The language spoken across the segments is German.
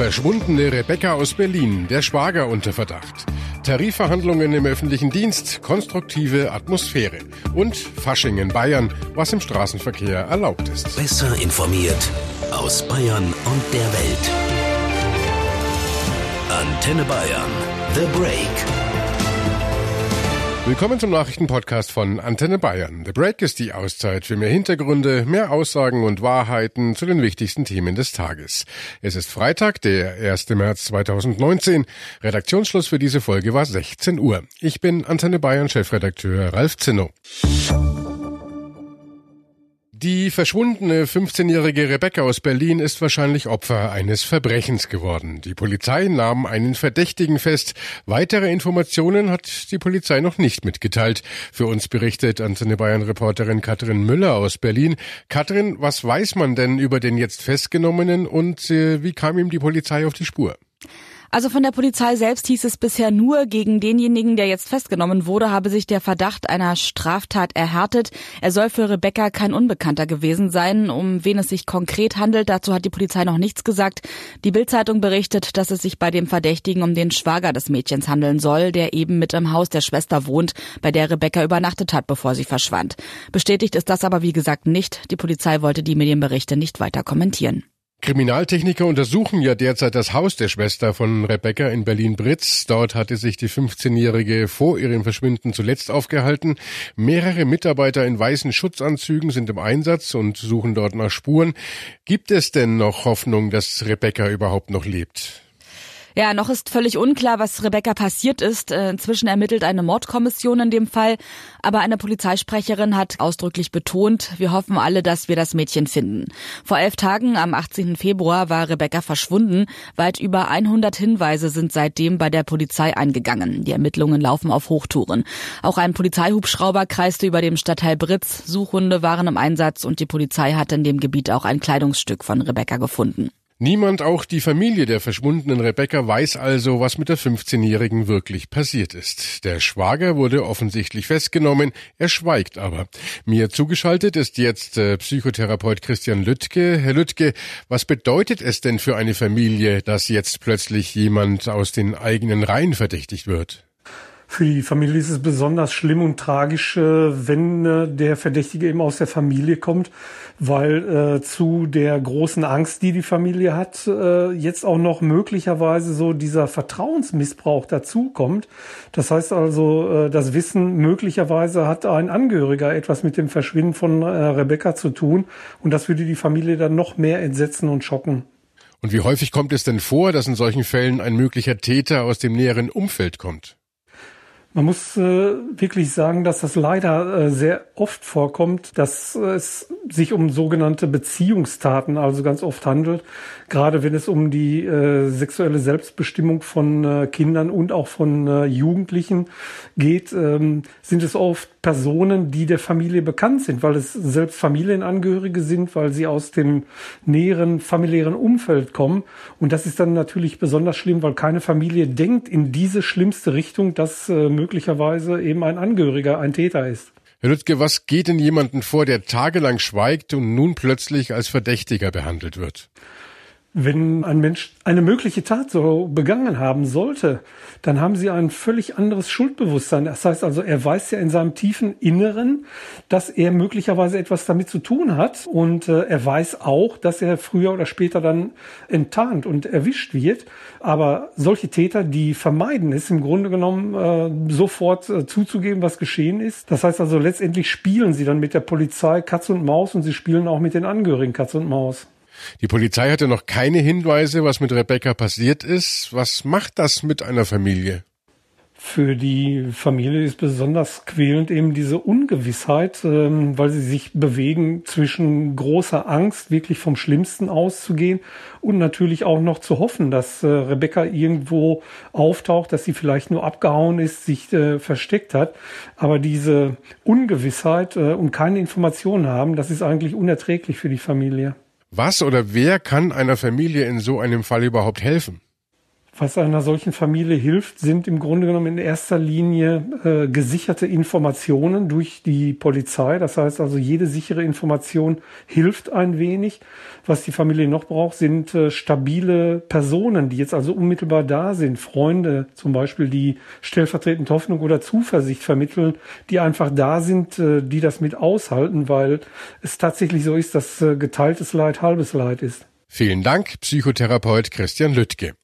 Verschwundene Rebecca aus Berlin, der Schwager unter Verdacht. Tarifverhandlungen im öffentlichen Dienst, konstruktive Atmosphäre. Und Fasching in Bayern, was im Straßenverkehr erlaubt ist. Besser informiert aus Bayern und der Welt. Antenne Bayern. The Break. Willkommen zum Nachrichtenpodcast von Antenne Bayern. The Break ist die Auszeit für mehr Hintergründe, mehr Aussagen und Wahrheiten zu den wichtigsten Themen des Tages. Es ist Freitag, der 1. März 2019. Redaktionsschluss für diese Folge war 16 Uhr. Ich bin Antenne Bayern Chefredakteur Ralf Zinno. Die verschwundene 15-jährige Rebecca aus Berlin ist wahrscheinlich Opfer eines Verbrechens geworden. Die Polizei nahm einen Verdächtigen fest. Weitere Informationen hat die Polizei noch nicht mitgeteilt. Für uns berichtet Antenne Bayern Reporterin Katrin Müller aus Berlin. Katrin, was weiß man denn über den jetzt festgenommenen und äh, wie kam ihm die Polizei auf die Spur? Also von der Polizei selbst hieß es bisher nur, gegen denjenigen, der jetzt festgenommen wurde, habe sich der Verdacht einer Straftat erhärtet. Er soll für Rebecca kein Unbekannter gewesen sein. Um wen es sich konkret handelt, dazu hat die Polizei noch nichts gesagt. Die Bildzeitung berichtet, dass es sich bei dem Verdächtigen um den Schwager des Mädchens handeln soll, der eben mit im Haus der Schwester wohnt, bei der Rebecca übernachtet hat, bevor sie verschwand. Bestätigt ist das aber wie gesagt nicht. Die Polizei wollte die Medienberichte nicht weiter kommentieren. Kriminaltechniker untersuchen ja derzeit das Haus der Schwester von Rebecca in Berlin-Britz. Dort hatte sich die 15-Jährige vor ihrem Verschwinden zuletzt aufgehalten. Mehrere Mitarbeiter in weißen Schutzanzügen sind im Einsatz und suchen dort nach Spuren. Gibt es denn noch Hoffnung, dass Rebecca überhaupt noch lebt? Ja, noch ist völlig unklar, was Rebecca passiert ist. Äh, inzwischen ermittelt eine Mordkommission in dem Fall. Aber eine Polizeisprecherin hat ausdrücklich betont, wir hoffen alle, dass wir das Mädchen finden. Vor elf Tagen, am 18. Februar, war Rebecca verschwunden. Weit über 100 Hinweise sind seitdem bei der Polizei eingegangen. Die Ermittlungen laufen auf Hochtouren. Auch ein Polizeihubschrauber kreiste über dem Stadtteil Britz. Suchhunde waren im Einsatz und die Polizei hat in dem Gebiet auch ein Kleidungsstück von Rebecca gefunden. Niemand, auch die Familie der verschwundenen Rebecca, weiß also, was mit der 15-Jährigen wirklich passiert ist. Der Schwager wurde offensichtlich festgenommen, er schweigt aber. Mir zugeschaltet ist jetzt äh, Psychotherapeut Christian Lüttke. Herr Lüttke, was bedeutet es denn für eine Familie, dass jetzt plötzlich jemand aus den eigenen Reihen verdächtigt wird? Für die Familie ist es besonders schlimm und tragisch, äh, wenn äh, der Verdächtige eben aus der Familie kommt, weil äh, zu der großen Angst, die die Familie hat, jetzt auch noch möglicherweise so dieser Vertrauensmissbrauch dazukommt. Das heißt also, das Wissen möglicherweise hat ein Angehöriger etwas mit dem Verschwinden von Rebecca zu tun und das würde die Familie dann noch mehr entsetzen und schocken. Und wie häufig kommt es denn vor, dass in solchen Fällen ein möglicher Täter aus dem näheren Umfeld kommt? Man muss äh, wirklich sagen, dass das leider äh, sehr oft vorkommt, dass es sich um sogenannte Beziehungstaten also ganz oft handelt. Gerade wenn es um die äh, sexuelle Selbstbestimmung von äh, Kindern und auch von äh, Jugendlichen geht, ähm, sind es oft Personen, die der Familie bekannt sind, weil es selbst Familienangehörige sind, weil sie aus dem näheren familiären Umfeld kommen. Und das ist dann natürlich besonders schlimm, weil keine Familie denkt in diese schlimmste Richtung, dass äh, möglicherweise eben ein Angehöriger ein Täter ist. Herr Lüttke, was geht in jemanden vor, der tagelang schweigt und nun plötzlich als Verdächtiger behandelt wird? Wenn ein Mensch eine mögliche Tat so begangen haben sollte, dann haben sie ein völlig anderes Schuldbewusstsein. Das heißt also, er weiß ja in seinem tiefen Inneren, dass er möglicherweise etwas damit zu tun hat und äh, er weiß auch, dass er früher oder später dann enttarnt und erwischt wird. Aber solche Täter, die vermeiden es im Grunde genommen äh, sofort äh, zuzugeben, was geschehen ist. Das heißt also, letztendlich spielen sie dann mit der Polizei Katz und Maus und sie spielen auch mit den Angehörigen Katz und Maus. Die Polizei hatte noch keine Hinweise, was mit Rebecca passiert ist. Was macht das mit einer Familie? Für die Familie ist besonders quälend eben diese Ungewissheit, ähm, weil sie sich bewegen zwischen großer Angst, wirklich vom Schlimmsten auszugehen und natürlich auch noch zu hoffen, dass äh, Rebecca irgendwo auftaucht, dass sie vielleicht nur abgehauen ist, sich äh, versteckt hat. Aber diese Ungewissheit äh, und keine Informationen haben, das ist eigentlich unerträglich für die Familie. Was oder wer kann einer Familie in so einem Fall überhaupt helfen? Was einer solchen Familie hilft, sind im Grunde genommen in erster Linie äh, gesicherte Informationen durch die Polizei. Das heißt also, jede sichere Information hilft ein wenig. Was die Familie noch braucht, sind äh, stabile Personen, die jetzt also unmittelbar da sind. Freunde zum Beispiel, die stellvertretend Hoffnung oder Zuversicht vermitteln, die einfach da sind, äh, die das mit aushalten, weil es tatsächlich so ist, dass äh, geteiltes Leid halbes Leid ist. Vielen Dank, Psychotherapeut Christian Lüttke.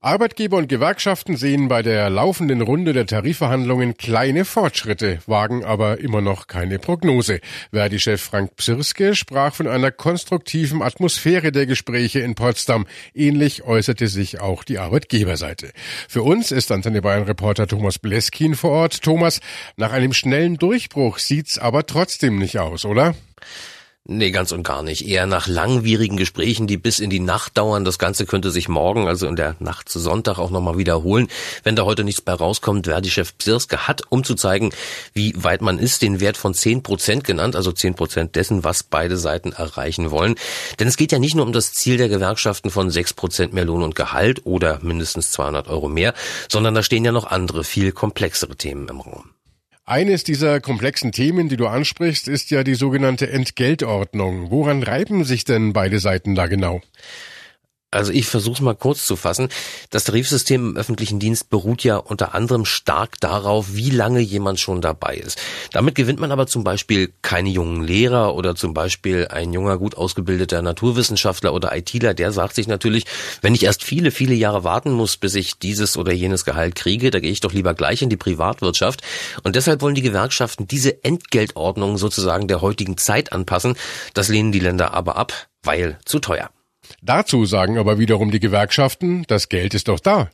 Arbeitgeber und Gewerkschaften sehen bei der laufenden Runde der Tarifverhandlungen kleine Fortschritte, wagen aber immer noch keine Prognose. Verdi-Chef Frank Psirske sprach von einer konstruktiven Atmosphäre der Gespräche in Potsdam. Ähnlich äußerte sich auch die Arbeitgeberseite. Für uns ist Antenne Bayern-Reporter Thomas Bleskin vor Ort. Thomas, nach einem schnellen Durchbruch sieht's aber trotzdem nicht aus, oder? Nee, ganz und gar nicht. Eher nach langwierigen Gesprächen, die bis in die Nacht dauern. Das Ganze könnte sich morgen, also in der Nacht zu Sonntag, auch nochmal wiederholen. Wenn da heute nichts bei rauskommt, Verdi-Chef Psirske hat, um zu zeigen, wie weit man ist, den Wert von 10 Prozent genannt, also 10 Prozent dessen, was beide Seiten erreichen wollen. Denn es geht ja nicht nur um das Ziel der Gewerkschaften von 6 Prozent mehr Lohn und Gehalt oder mindestens 200 Euro mehr, sondern da stehen ja noch andere, viel komplexere Themen im Raum. Eines dieser komplexen Themen, die du ansprichst, ist ja die sogenannte Entgeltordnung. Woran reiben sich denn beide Seiten da genau? Also ich versuche es mal kurz zu fassen. Das Tarifsystem im öffentlichen Dienst beruht ja unter anderem stark darauf, wie lange jemand schon dabei ist. Damit gewinnt man aber zum Beispiel keine jungen Lehrer oder zum Beispiel ein junger, gut ausgebildeter Naturwissenschaftler oder ITler, der sagt sich natürlich, wenn ich erst viele, viele Jahre warten muss, bis ich dieses oder jenes Gehalt kriege, da gehe ich doch lieber gleich in die Privatwirtschaft. Und deshalb wollen die Gewerkschaften diese Entgeltordnung sozusagen der heutigen Zeit anpassen. Das lehnen die Länder aber ab, weil zu teuer. Dazu sagen aber wiederum die Gewerkschaften, das Geld ist doch da.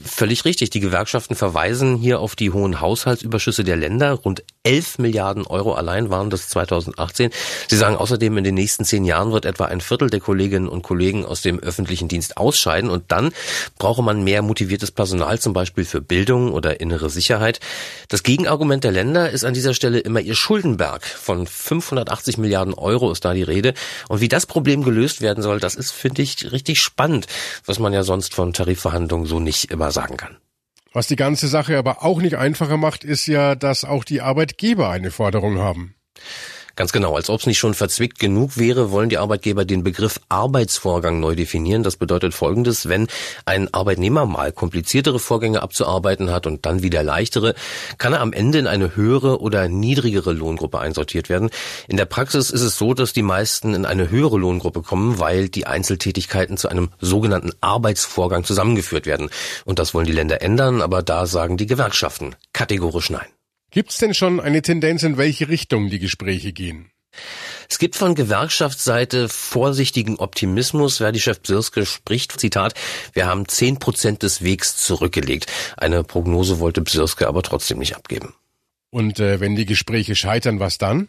Völlig richtig. Die Gewerkschaften verweisen hier auf die hohen Haushaltsüberschüsse der Länder. Rund 11 Milliarden Euro allein waren das 2018. Sie sagen außerdem, in den nächsten zehn Jahren wird etwa ein Viertel der Kolleginnen und Kollegen aus dem öffentlichen Dienst ausscheiden. Und dann brauche man mehr motiviertes Personal, zum Beispiel für Bildung oder innere Sicherheit. Das Gegenargument der Länder ist an dieser Stelle immer ihr Schuldenberg. Von 580 Milliarden Euro ist da die Rede. Und wie das Problem gelöst werden soll, das ist, finde ich, richtig spannend, was man ja sonst von Tarifverhandlungen so nicht immer sagen kann. Was die ganze Sache aber auch nicht einfacher macht, ist ja, dass auch die Arbeitgeber eine Forderung haben. Ganz genau, als ob es nicht schon verzwickt genug wäre, wollen die Arbeitgeber den Begriff Arbeitsvorgang neu definieren. Das bedeutet Folgendes, wenn ein Arbeitnehmer mal kompliziertere Vorgänge abzuarbeiten hat und dann wieder leichtere, kann er am Ende in eine höhere oder niedrigere Lohngruppe einsortiert werden. In der Praxis ist es so, dass die meisten in eine höhere Lohngruppe kommen, weil die Einzeltätigkeiten zu einem sogenannten Arbeitsvorgang zusammengeführt werden. Und das wollen die Länder ändern, aber da sagen die Gewerkschaften kategorisch nein. Gibt's denn schon eine Tendenz, in welche Richtung die Gespräche gehen? Es gibt von Gewerkschaftsseite vorsichtigen Optimismus. Verdi-Chef Bsirske spricht, Zitat, wir haben zehn Prozent des Wegs zurückgelegt. Eine Prognose wollte Bsirske aber trotzdem nicht abgeben. Und äh, wenn die Gespräche scheitern, was dann?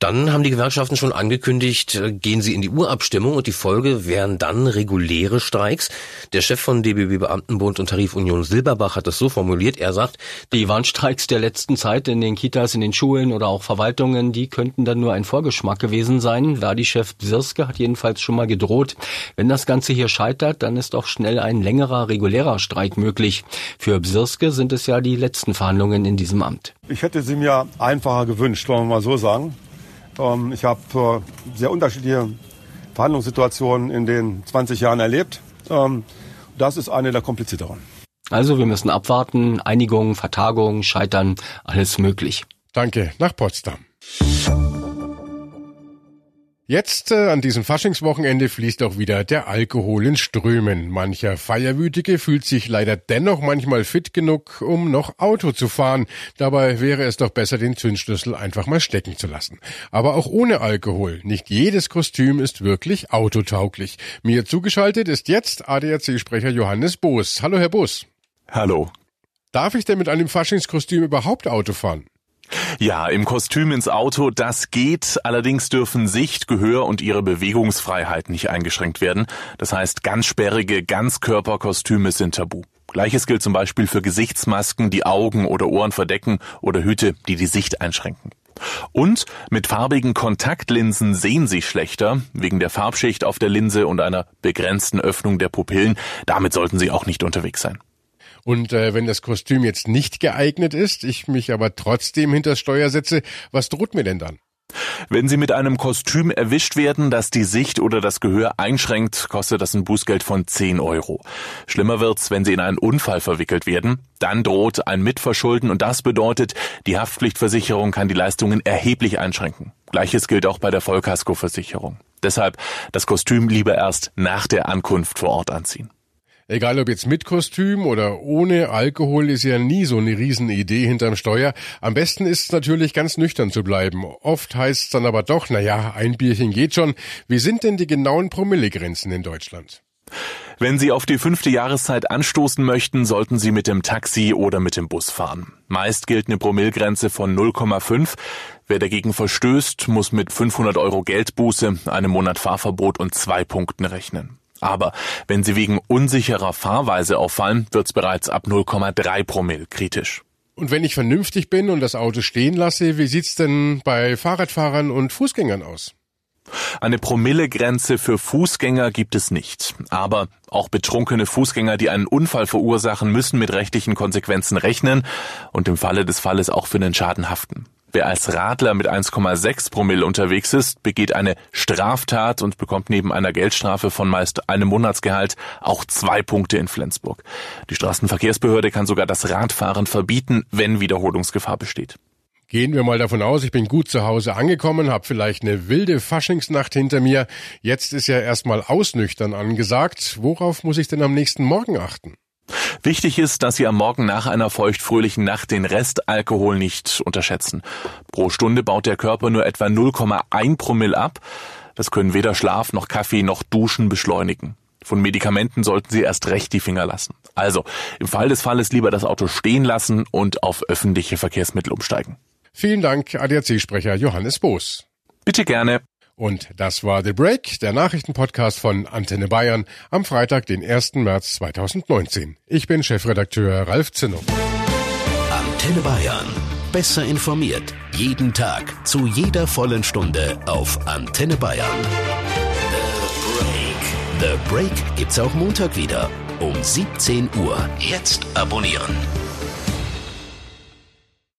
Dann haben die Gewerkschaften schon angekündigt, äh, gehen sie in die Urabstimmung und die Folge wären dann reguläre Streiks. Der Chef von DBB Beamtenbund und Tarifunion Silberbach hat es so formuliert. Er sagt, die Warnstreiks der letzten Zeit in den Kitas, in den Schulen oder auch Verwaltungen, die könnten dann nur ein Vorgeschmack gewesen sein. Verdi-Chef Bsirske hat jedenfalls schon mal gedroht, wenn das Ganze hier scheitert, dann ist auch schnell ein längerer regulärer Streik möglich. Für Bsirske sind es ja die letzten Verhandlungen in diesem Amt. Ich hätte sie mir einfacher gewünscht, wollen wir mal so sagen. Ähm, ich habe äh, sehr unterschiedliche Verhandlungssituationen in den 20 Jahren erlebt. Ähm, das ist eine der komplizierteren. Also wir müssen abwarten, Einigung, Vertagung, Scheitern, alles möglich. Danke, nach Potsdam. Jetzt äh, an diesem Faschingswochenende fließt auch wieder der Alkohol in Strömen. Mancher Feierwütige fühlt sich leider dennoch manchmal fit genug, um noch Auto zu fahren. Dabei wäre es doch besser, den Zündschlüssel einfach mal stecken zu lassen. Aber auch ohne Alkohol. Nicht jedes Kostüm ist wirklich autotauglich. Mir zugeschaltet ist jetzt ADAC-Sprecher Johannes Boos. Hallo, Herr Boos. Hallo. Darf ich denn mit einem Faschingskostüm überhaupt Auto fahren? Ja, im Kostüm ins Auto, das geht. Allerdings dürfen Sicht, Gehör und ihre Bewegungsfreiheit nicht eingeschränkt werden. Das heißt, ganz sperrige Ganzkörperkostüme sind tabu. Gleiches gilt zum Beispiel für Gesichtsmasken, die Augen oder Ohren verdecken oder Hüte, die die Sicht einschränken. Und mit farbigen Kontaktlinsen sehen Sie schlechter, wegen der Farbschicht auf der Linse und einer begrenzten Öffnung der Pupillen. Damit sollten Sie auch nicht unterwegs sein. Und äh, wenn das Kostüm jetzt nicht geeignet ist, ich mich aber trotzdem hinter Steuer setze, was droht mir denn dann? Wenn Sie mit einem Kostüm erwischt werden, das die Sicht oder das Gehör einschränkt, kostet das ein Bußgeld von 10 Euro. Schlimmer wird's, wenn Sie in einen Unfall verwickelt werden. Dann droht ein Mitverschulden und das bedeutet, die Haftpflichtversicherung kann die Leistungen erheblich einschränken. Gleiches gilt auch bei der Vollkaskoversicherung. Deshalb das Kostüm lieber erst nach der Ankunft vor Ort anziehen. Egal ob jetzt mit Kostüm oder ohne Alkohol ist ja nie so eine Riesenidee hinterm Steuer. Am besten ist es natürlich ganz nüchtern zu bleiben. Oft heißt es dann aber doch, na ja, ein Bierchen geht schon. Wie sind denn die genauen Promillegrenzen in Deutschland? Wenn Sie auf die fünfte Jahreszeit anstoßen möchten, sollten Sie mit dem Taxi oder mit dem Bus fahren. Meist gilt eine Promillgrenze von 0,5. Wer dagegen verstößt, muss mit 500 Euro Geldbuße, einem Monat Fahrverbot und zwei Punkten rechnen. Aber wenn sie wegen unsicherer Fahrweise auffallen, wird's bereits ab 0,3 Promille kritisch. Und wenn ich vernünftig bin und das Auto stehen lasse, wie sieht's denn bei Fahrradfahrern und Fußgängern aus? Eine Promillegrenze für Fußgänger gibt es nicht. Aber auch betrunkene Fußgänger, die einen Unfall verursachen, müssen mit rechtlichen Konsequenzen rechnen und im Falle des Falles auch für den Schaden haften. Wer als Radler mit 1,6 Promille unterwegs ist, begeht eine Straftat und bekommt neben einer Geldstrafe von meist einem Monatsgehalt auch zwei Punkte in Flensburg. Die Straßenverkehrsbehörde kann sogar das Radfahren verbieten, wenn Wiederholungsgefahr besteht. Gehen wir mal davon aus, ich bin gut zu Hause angekommen, habe vielleicht eine wilde Faschingsnacht hinter mir. Jetzt ist ja erstmal Ausnüchtern angesagt. Worauf muss ich denn am nächsten Morgen achten? Wichtig ist, dass Sie am Morgen nach einer feuchtfröhlichen Nacht den Restalkohol nicht unterschätzen. Pro Stunde baut der Körper nur etwa 0,1 Promille ab. Das können weder Schlaf noch Kaffee noch Duschen beschleunigen. Von Medikamenten sollten Sie erst recht die Finger lassen. Also, im Fall des Falles lieber das Auto stehen lassen und auf öffentliche Verkehrsmittel umsteigen. Vielen Dank, ADAC-Sprecher Johannes Boos. Bitte gerne. Und das war The Break, der Nachrichtenpodcast von Antenne Bayern am Freitag, den 1. März 2019. Ich bin Chefredakteur Ralf Zinnow. Antenne Bayern. Besser informiert. Jeden Tag. Zu jeder vollen Stunde auf Antenne Bayern. The Break. The Break gibt's auch Montag wieder. Um 17 Uhr. Jetzt abonnieren.